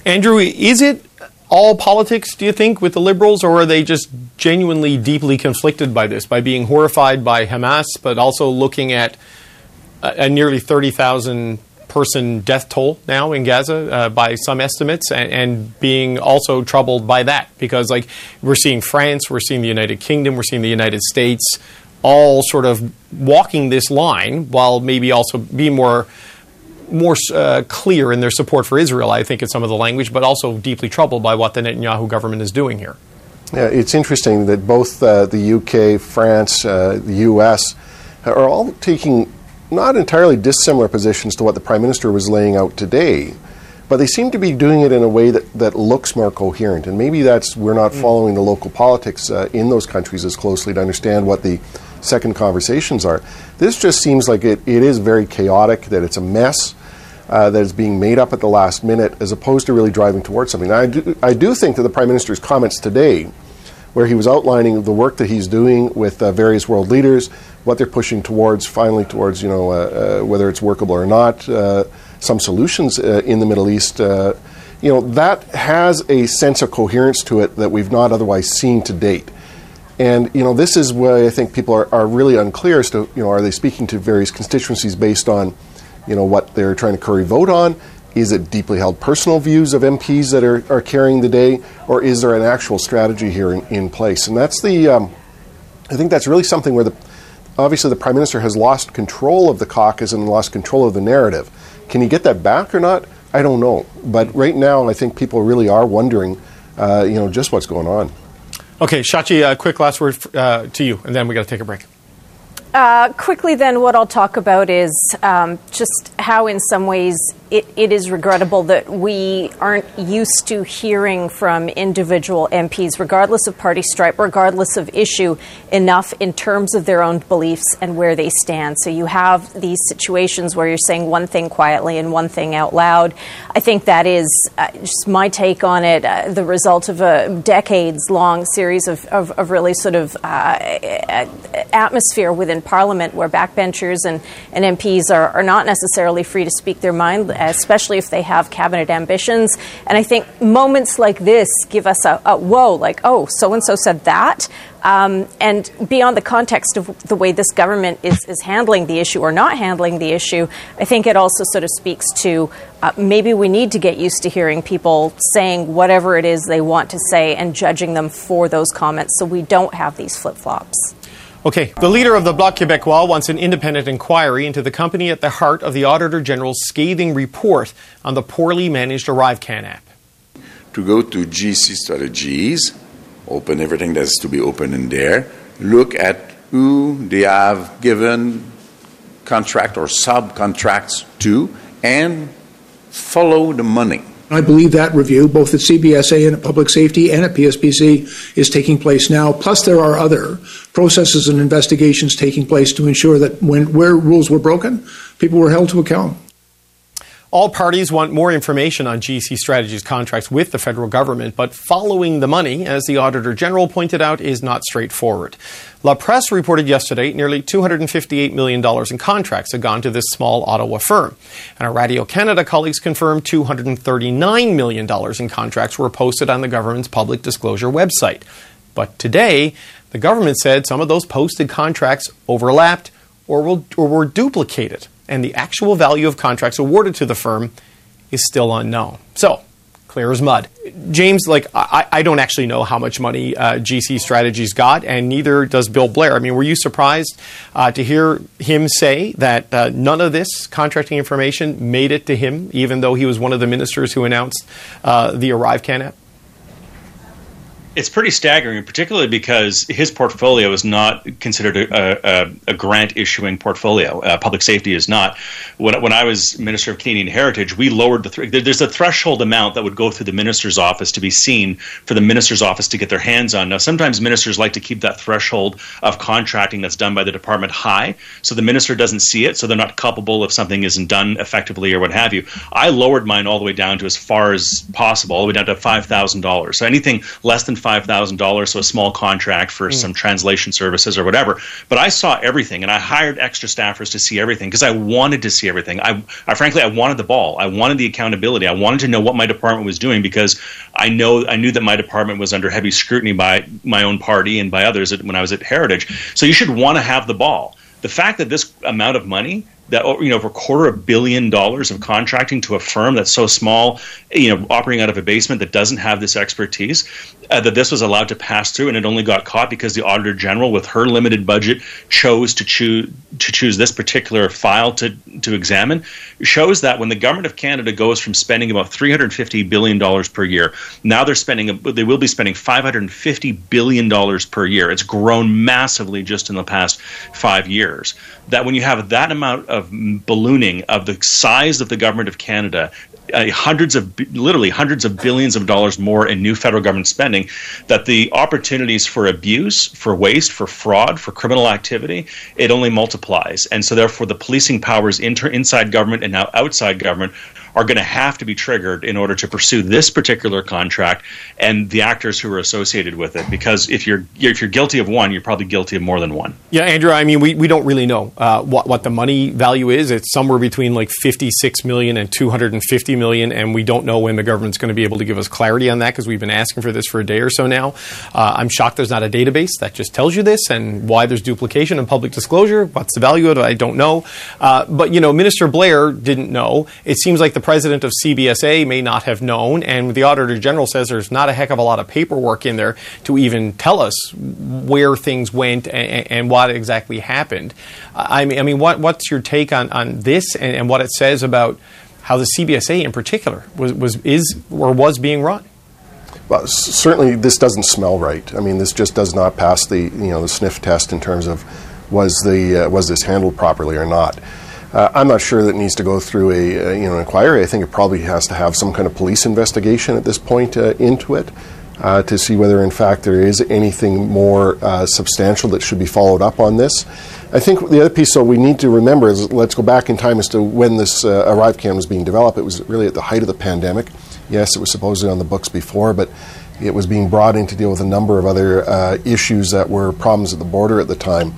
Andrew, is it all politics, do you think, with the Liberals, or are they just genuinely deeply conflicted by this, by being horrified by Hamas, but also looking at a, a nearly 30,000 person death toll now in Gaza uh, by some estimates, and, and, being also troubled by that because, like, we're seeing France, we're seeing the United Kingdom, we're seeing the United States, all sort of walking this line while maybe also being more. More uh, clear in their support for Israel, I think, in some of the language, but also deeply troubled by what the Netanyahu government is doing here. Yeah, it's interesting that both uh, the UK, France, uh, the US are all taking not entirely dissimilar positions to what the Prime Minister was laying out today, but they seem to be doing it in a way that, that looks more coherent. And maybe that's we're not mm. following the local politics uh, in those countries as closely to understand what the second conversations are. This just seems like it, it is very chaotic, that it's a mess. Uh, that is being made up at the last minute, as opposed to really driving towards something. Now, I do, I do think that the Prime Minister's comments today, where he was outlining the work that he's doing with uh, various world leaders, what they're pushing towards, finally towards, you know, uh, uh, whether it's workable or not, uh, some solutions uh, in the Middle East. Uh, you know, that has a sense of coherence to it that we've not otherwise seen to date. And, you know, this is where I think people are, are really unclear as to, you know, are they speaking to various constituencies based on, you know, what they're trying to curry vote on? Is it deeply held personal views of MPs that are, are carrying the day? Or is there an actual strategy here in, in place? And that's the, um, I think that's really something where the, obviously the prime minister has lost control of the caucus and lost control of the narrative. Can he get that back or not? I don't know. But right now, I think people really are wondering, uh, you know, just what's going on. Okay, Shachi, a quick last word uh, to you, and then we got to take a break. Uh, quickly, then, what I'll talk about is um, just how, in some ways, it, it is regrettable that we aren't used to hearing from individual MPs, regardless of party stripe, regardless of issue, enough in terms of their own beliefs and where they stand. So you have these situations where you're saying one thing quietly and one thing out loud. I think that is uh, just my take on it, uh, the result of a decades long series of, of, of, really sort of uh, atmosphere within Parliament where backbenchers and, and MPs are, are not necessarily free to speak their mind especially if they have cabinet ambitions. And I think moments like this give us a, a whoa, like, oh, so and so said that. Um, and beyond the context of the way this government is, is handling the issue or not handling the issue, I think it also sort of speaks to uh, maybe we need to get used to hearing people saying whatever it is they want to say and judging them for those comments so we don't have these flip flops. Okay, the leader of the Bloc Québécois wants an independent inquiry into the company at the heart of the Auditor General's scathing report on the poorly managed ArriveCAN app. To go to GC strategies, open everything that's to be open in there, look at who they have given contract or subcontracts to, and follow the money. I believe that review, both at CBSA and at Public Safety and at PSPC, is taking place now. Plus, there are other processes and investigations taking place to ensure that when where rules were broken, people were held to account. All parties want more information on GC Strategies contracts with the federal government, but following the money, as the Auditor General pointed out, is not straightforward. La Presse reported yesterday nearly $258 million in contracts had gone to this small Ottawa firm. And our Radio Canada colleagues confirmed $239 million in contracts were posted on the government's public disclosure website. But today, the government said some of those posted contracts overlapped or, or were duplicated and the actual value of contracts awarded to the firm is still unknown. So, clear as mud. James, like, I, I don't actually know how much money uh, GC Strategies got, and neither does Bill Blair. I mean, were you surprised uh, to hear him say that uh, none of this contracting information made it to him, even though he was one of the ministers who announced uh, the ArriveCAN app? It's pretty staggering, particularly because his portfolio is not considered a, a, a grant issuing portfolio. Uh, public safety is not. When, when I was Minister of Canadian Heritage, we lowered the th- there's a threshold amount that would go through the minister's office to be seen for the minister's office to get their hands on. Now, sometimes ministers like to keep that threshold of contracting that's done by the department high, so the minister doesn't see it, so they're not culpable if something isn't done effectively or what have you. I lowered mine all the way down to as far as possible, all the way down to five thousand dollars. So anything less than $5,000, so a small contract for mm. some translation services or whatever. But I saw everything and I hired extra staffers to see everything because I wanted to see everything. I, I frankly, I wanted the ball. I wanted the accountability. I wanted to know what my department was doing because I know, I knew that my department was under heavy scrutiny by my own party and by others when I was at Heritage. So you should want to have the ball. The fact that this amount of money that you know over a quarter of a billion dollars of contracting to a firm that's so small, you know, operating out of a basement that doesn't have this expertise, uh, that this was allowed to pass through, and it only got caught because the auditor general, with her limited budget, chose to choose to choose this particular file to to examine, shows that when the government of Canada goes from spending about 350 billion dollars per year, now they're spending they will be spending 550 billion dollars per year. It's grown massively just in the past five years. That when you have that amount of ballooning of the size of the government of Canada uh, hundreds of literally hundreds of billions of dollars more in new federal government spending that the opportunities for abuse for waste for fraud for criminal activity it only multiplies. And so therefore the policing powers inter- inside government and now outside government are going to have to be triggered in order to pursue this particular contract and the actors who are associated with it. Because if you're if you're guilty of one, you're probably guilty of more than one. Yeah, Andrew. I mean, we, we don't really know uh, what what the money value is. It's somewhere between like 56 million and 250 million, and we don't know when the government's going to be able to give us clarity on that because we've been asking for this for a day or so now. Uh, I'm shocked there's not a database that just tells you this and why there's duplication and public disclosure. What's the value of it? I don't know. Uh, but you know, Minister Blair didn't know. It seems like the president of CBSA may not have known, and the Auditor General says there's not a heck of a lot of paperwork in there to even tell us where things went and, and what exactly happened. I mean, I mean, what, what's your take on, on this and, and what it says about how the CBSA in particular was, was is or was being run? Well, certainly this doesn't smell right. I mean, this just does not pass the you know the sniff test in terms of was the uh, was this handled properly or not. Uh, I'm not sure that needs to go through a, a, you know inquiry. I think it probably has to have some kind of police investigation at this point uh, into it uh, to see whether, in fact, there is anything more uh, substantial that should be followed up on this. I think the other piece, so we need to remember is let's go back in time as to when this uh, ArriveCAN was being developed. It was really at the height of the pandemic. Yes, it was supposedly on the books before, but it was being brought in to deal with a number of other uh, issues that were problems at the border at the time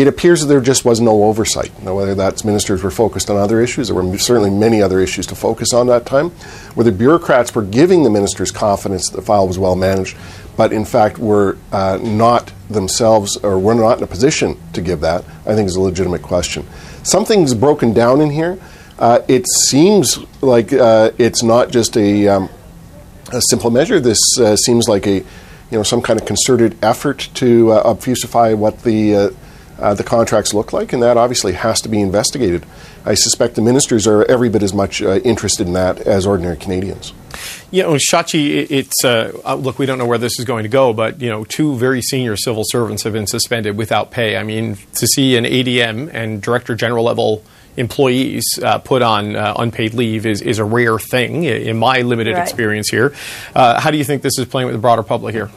it appears that there just was no oversight. Now, whether that's ministers were focused on other issues, there were certainly many other issues to focus on that time, whether bureaucrats were giving the ministers confidence that the file was well managed, but in fact were uh, not themselves or were not in a position to give that, I think is a legitimate question. Something's broken down in here. Uh, it seems like uh, it's not just a, um, a simple measure. This uh, seems like a, you know, some kind of concerted effort to uh, obfuscify what the uh, the contracts look like, and that obviously has to be investigated. I suspect the ministers are every bit as much uh, interested in that as ordinary Canadians. You know, Shachi, it's uh, uh, look. We don't know where this is going to go, but you know, two very senior civil servants have been suspended without pay. I mean, to see an ADM and director general level employees uh, put on uh, unpaid leave is, is a rare thing in my limited right. experience here. Uh, how do you think this is playing with the broader public here?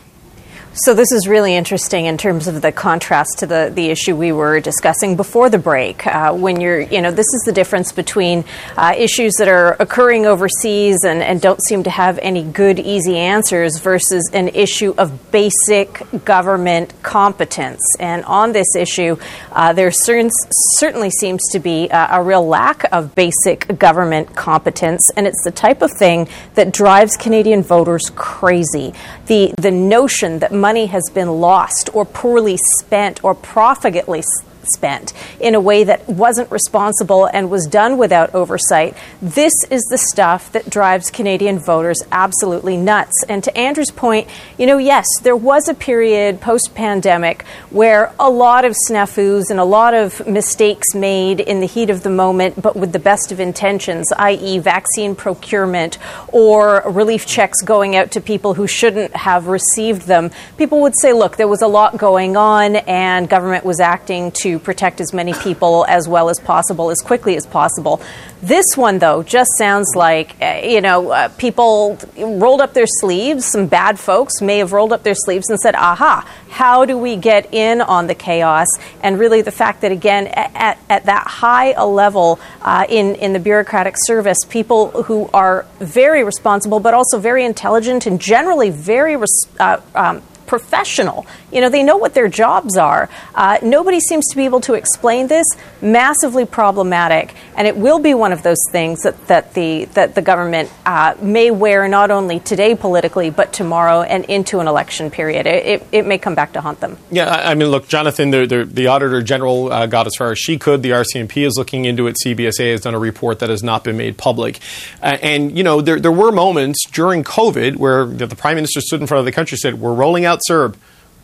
So this is really interesting in terms of the contrast to the, the issue we were discussing before the break. Uh, when you're, you know, this is the difference between uh, issues that are occurring overseas and, and don't seem to have any good, easy answers versus an issue of basic government competence. And on this issue, uh, there certain, certainly seems to be a, a real lack of basic government competence, and it's the type of thing that drives Canadian voters crazy. The the notion that money has been lost or poorly spent or profitably spent in a way that wasn't responsible and was done without oversight. This is the stuff that drives Canadian voters absolutely nuts. And to Andrew's point, you know, yes, there was a period post pandemic where a lot of snafus and a lot of mistakes made in the heat of the moment, but with the best of intentions, i.e., vaccine procurement or relief checks going out to people who shouldn't have received them. People would say, look, there was a lot going on and government was acting to protect as many people as well as possible, as quickly as possible. This one, though, just sounds like, uh, you know, uh, people rolled up their sleeves. Some bad folks may have rolled up their sleeves and said, aha, how do we get in on the chaos? And really, the fact that, again, at, at that high a level uh, in, in the bureaucratic service, people who are very responsible but also very intelligent and generally very res- uh, um, professional. You know, they know what their jobs are. Uh, nobody seems to be able to explain this. Massively problematic, and it will be one of those things that, that the that the government uh, may wear not only today politically, but tomorrow and into an election period. It, it, it may come back to haunt them. Yeah, I mean, look, Jonathan, the, the, the Auditor General uh, got as far as she could. The RCMP is looking into it. CBSA has done a report that has not been made public, uh, and you know, there there were moments during COVID where the, the Prime Minister stood in front of the country and said, "We're rolling out CERB.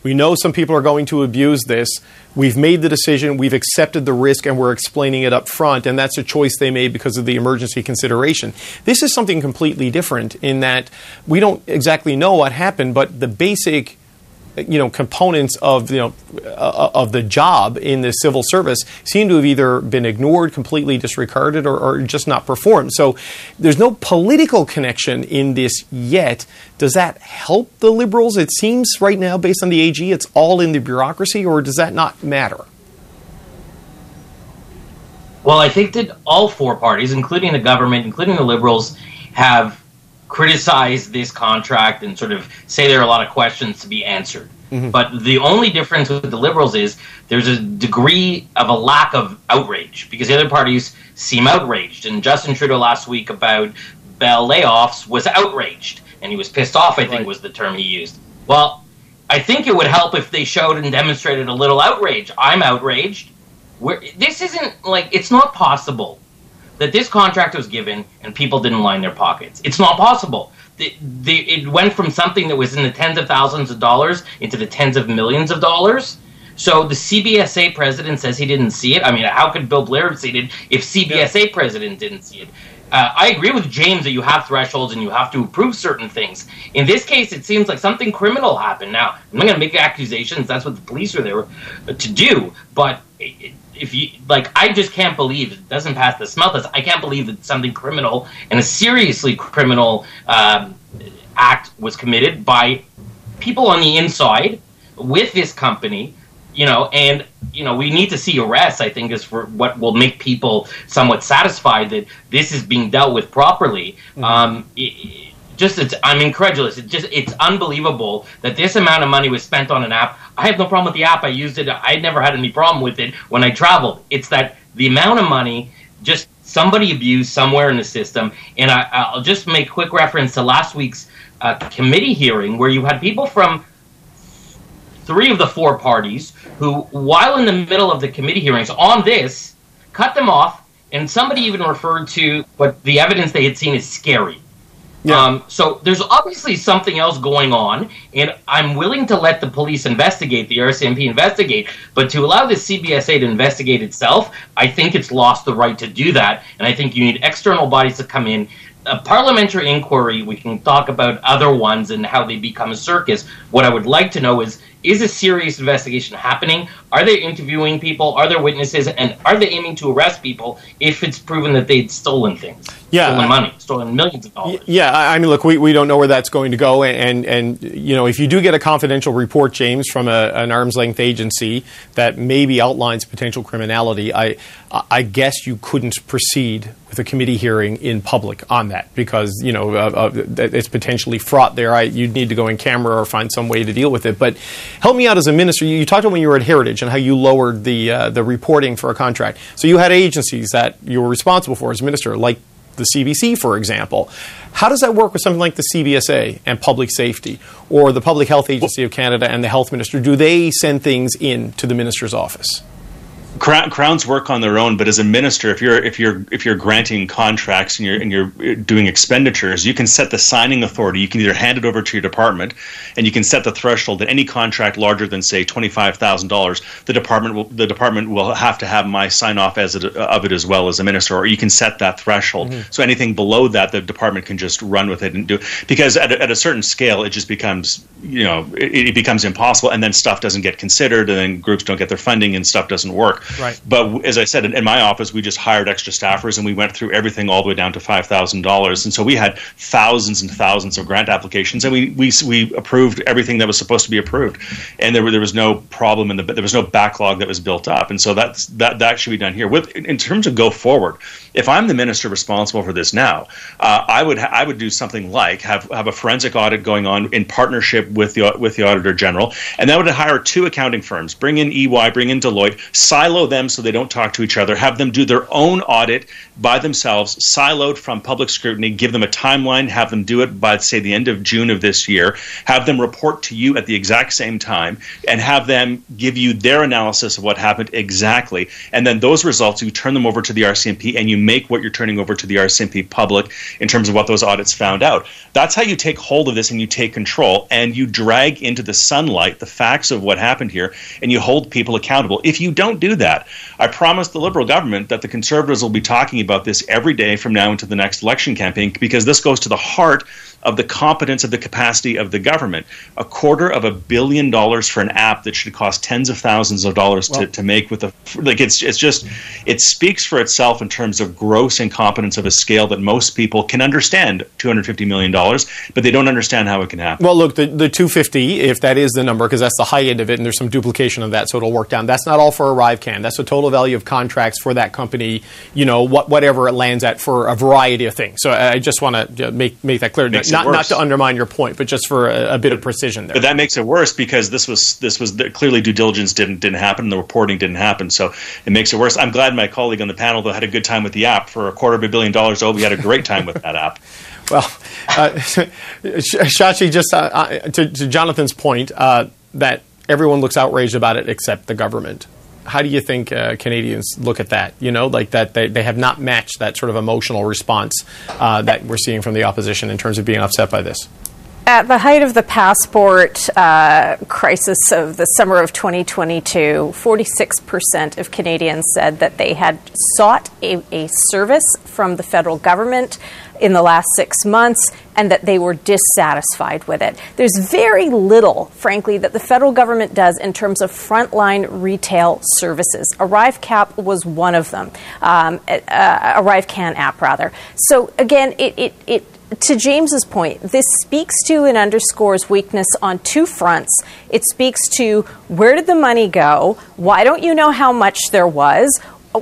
We know some people are going to abuse this. We've made the decision, we've accepted the risk, and we're explaining it up front. And that's a choice they made because of the emergency consideration. This is something completely different in that we don't exactly know what happened, but the basic you know components of you know uh, of the job in the civil service seem to have either been ignored, completely disregarded, or, or, just not performed. So there's no political connection in this yet. Does that help the liberals? It seems right now, based on the AG, it's all in the bureaucracy, or does that not matter? Well, I think that all four parties, including the government, including the liberals, have criticize this contract and sort of say there are a lot of questions to be answered. Mm-hmm. But the only difference with the liberals is there's a degree of a lack of outrage because the other parties seem outraged. And Justin Trudeau last week about Bell layoffs was outraged and he was pissed off, I think right. was the term he used. Well, I think it would help if they showed and demonstrated a little outrage. I'm outraged. We're, this isn't like it's not possible that this contract was given and people didn't line their pockets. It's not possible. The, the, it went from something that was in the tens of thousands of dollars into the tens of millions of dollars. So the CBSA president says he didn't see it. I mean, how could Bill Blair have seen it if CBSA yeah. president didn't see it? Uh, I agree with James that you have thresholds and you have to approve certain things. In this case, it seems like something criminal happened. Now, I'm not going to make accusations. That's what the police are there to do. But it, if you like, I just can't believe it doesn't pass the smell test. I can't believe that something criminal and a seriously criminal um, act was committed by people on the inside with this company. You know, and you know, we need to see arrests. I think is for what will make people somewhat satisfied that this is being dealt with properly. Mm-hmm. Um, it, just it's I'm incredulous. It just it's unbelievable that this amount of money was spent on an app. I have no problem with the app. I used it. I never had any problem with it when I traveled. It's that the amount of money just somebody abused somewhere in the system. And I, will just make quick reference to last week's uh, committee hearing where you had people from three of the four parties who, while in the middle of the committee hearings on this, cut them off. And somebody even referred to what the evidence they had seen is scary. Yeah. Um, so there's obviously something else going on, and I'm willing to let the police investigate, the RCMP investigate, but to allow the CBSA to investigate itself, I think it's lost the right to do that, and I think you need external bodies to come in. A parliamentary inquiry, we can talk about other ones and how they become a circus. What I would like to know is is a serious investigation happening? Are they interviewing people? Are there witnesses? And are they aiming to arrest people if it's proven that they'd stolen things? Yeah, stolen money, stolen millions of dollars. Yeah, I I mean, look, we, we don't know where that's going to go, and, and you know, if you do get a confidential report, James, from a, an arm's length agency that maybe outlines potential criminality, I I guess you couldn't proceed with a committee hearing in public on that because you know uh, uh, it's potentially fraught there. I, you'd need to go in camera or find some way to deal with it. But help me out as a minister. You, you talked about when you were at Heritage and how you lowered the uh, the reporting for a contract. So you had agencies that you were responsible for as minister, like the CBC, for example. How does that work with something like the CBSA and public safety, or the Public Health Agency of Canada and the health minister? Do they send things in to the minister's office? Crown, crowns work on their own, but as a minister, if you're if you're if you're granting contracts and you're and you're doing expenditures, you can set the signing authority. You can either hand it over to your department, and you can set the threshold that any contract larger than say twenty five thousand dollars, the department will the department will have to have my sign off as it, of it as well as a minister, or you can set that threshold. Mhm. So anything below that, the department can just run with it and do because at a, at a certain scale, it just becomes you know it, it becomes impossible, and then stuff doesn't get considered, and then groups don't get their funding, and stuff doesn't work. Right. But as I said, in, in my office, we just hired extra staffers and we went through everything all the way down to five thousand dollars. And so we had thousands and thousands of grant applications, and we we we approved everything that was supposed to be approved, and there were, there was no problem in the there was no backlog that was built up, and so that's that that should be done here. With in in terms of go forward, if I'm the minister responsible for this now, uh, I would ha- I would do something like have have a forensic audit going on in partnership with the with the auditor general, and that would hire two accounting firms, bring in EY, bring in Deloitte, silo them so they don't talk to each other, have them do their own audit by themselves, siloed from public scrutiny, give them a timeline, have them do it by say the end of June of this year, have them report to you at the exact same time, and have them give you their analysis of what happened exactly, and then those results you turn them over to the RCMP and you make what you're turning over to the RCMP public in terms of what those audits found out. That's how you take hold of this and you take control and you drag into the sunlight the facts of what happened here and you hold people accountable. If you don't do that, I promise the Liberal government that the Conservatives will be talking about this every day from now into the next election campaign because this goes to the heart of the competence of the capacity of the government. A quarter of a billion dollars for an app that should cost tens of thousands of dollars to, to make with a like it's it's just it speaks for itself in terms of gross incompetence of a scale that most people can understand 250 million dollars but they don't understand how it can happen. Well, look, the, the 250, if that is the number, because that's the high end of it, and there's some duplication of that, so it'll work down. That's not all for ArriveCan. That's the total value of contracts for that company, you know, what, whatever it lands at for a variety of things. So I I just want to make, make that clear. Makes it Not, not worse. to undermine your point, but just for a, a bit of precision there. But that makes it worse because this was this was clearly due diligence didn't didn't happen and the reporting didn't happen. So it makes it worse. I'm glad my colleague on the panel though had a good time with the app for a quarter of a billion dollars. Oh, we had a great time with that app. Well, uh, Shachi, just uh, uh, to, to Jonathan's point uh, that everyone looks outraged about it except the government. How do you think uh, Canadians look at that? You know, like that they, they have not matched that sort of emotional response uh, that we're seeing from the opposition in terms of being upset by this. At the height of the passport uh, crisis of the summer of 2022, 46% of Canadians said that they had sought a, a service from the federal government in the last six months and that they were dissatisfied with it. There's very little, frankly, that the federal government does in terms of frontline retail services. ArriveCap was one of them, um, uh, ArriveCan app, rather. So, again, it, it, it to James's point, this speaks to and underscores weakness on two fronts. It speaks to where did the money go? Why don't you know how much there was?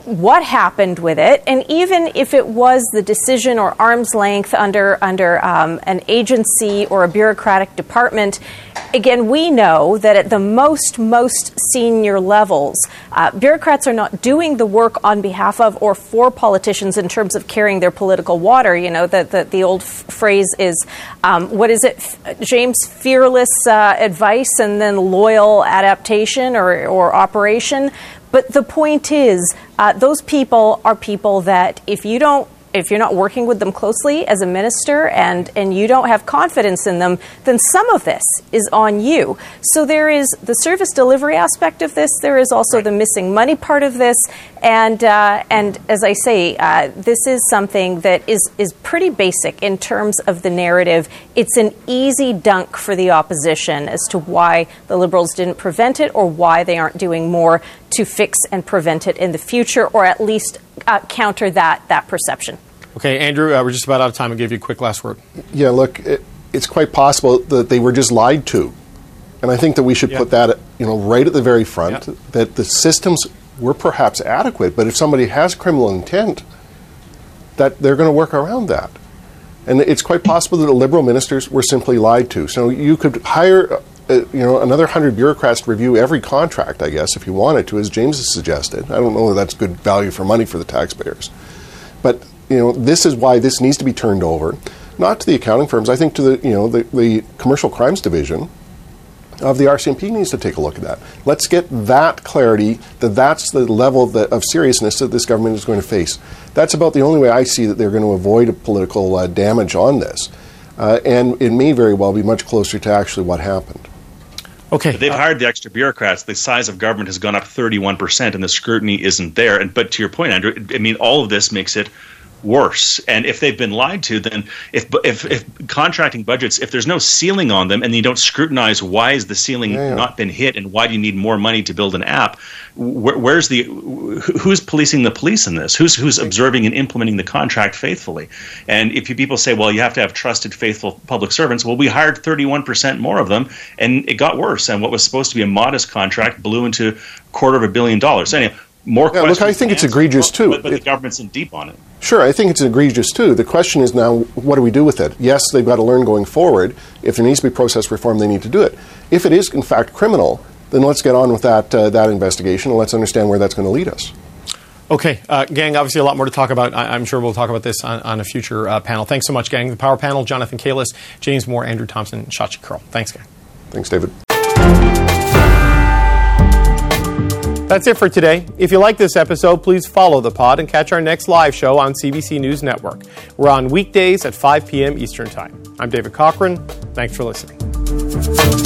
What happened with it? And even if it was the decision or arm's length under under um, an agency or a bureaucratic department, again, we know that at the most most senior levels, uh, bureaucrats are not doing the work on behalf of or for politicians in terms of carrying their political water. You know, the the, the old f- phrase is, um, what is it, F- James? Fearless uh, advice and then loyal adaptation or or operation. But the point is, uh, those people are people that if you don't if you're not working with them closely as a minister and, and you don't have confidence in them, then some of this is on you. So there is the service delivery aspect of this, there is also the missing money part of this, And uh, and as I say, uh, this is something that is is pretty basic in terms of the narrative. It's an easy dunk for the opposition as to why the Liberals didn't prevent it or why they aren't doing more to fix and prevent it in the future, or at least uh, counter that that perception. Okay, Andrew, uh, we're just about out of time. I'll give you a quick last word. Yeah, look, it, it's quite possible that they were just lied to. And I think that we should Yeah. put that, you know, right at the very front. That the systems were perhaps adequate, but if somebody has criminal intent, that they're going to work around that. And it's quite possible that the liberal ministers were simply lied to. So you could hire, uh, you know, another hundred bureaucrats to review every contract, I guess, if you wanted to, as James has suggested. I don't know whether that's good value for money for the taxpayers. But you know, this is why this needs to be turned over, not to the accounting firms. I think to the you know the, the commercial crimes division of the RCMP needs to take a look at that. Let's get that clarity that that's the level of, the, of seriousness that this government is going to face. That's about the only way I see that they're going to avoid a political uh, damage on this, uh, and it may very well be much closer to actually what happened. Okay. But they've hired the extra bureaucrats. The size of government has gone up 31%, and the scrutiny isn't there. And But to your point, Andrew, I mean, all of this makes it worse. And if they've been lied to, then if, if, if contracting budgets, if there's no ceiling on them and you don't scrutinize why is the ceiling not been hit and why do you need more money to build an app, where, where's the who's policing the police in this? Who's who's observing and implementing the contract faithfully? And if you people say, well, you have to have trusted, faithful public servants, well, we hired 31% more of them, and it got worse. And what was supposed to be a modest contract blew into a quarter of a billion dollars. Anyway, more Yeah, look. I think it's egregious, too. But, but the government's in deep on it. Sure, I think it's egregious too. The question is now, what do we do with it? Yes, they've got to learn going forward. If there needs to be process reform, they need to do it. If it is in fact criminal, then let's get on with that uh, that investigation and let's understand where that's going to lead us. Okay, uh, gang, obviously a lot more to talk about. I- I'm sure we'll talk about this on, on a future uh, panel. Thanks so much, gang. The Power Panel, Jonathan Kalles, James Moore, Andrew Thomson, Shachi Kurl. Thanks, gang. Thanks, David. That's it for today. If you like this episode, please follow the pod and catch our next live show on CBC News Network. We're on weekdays at 5 p.m. Eastern Time. I'm David Cochrane. Thanks for listening.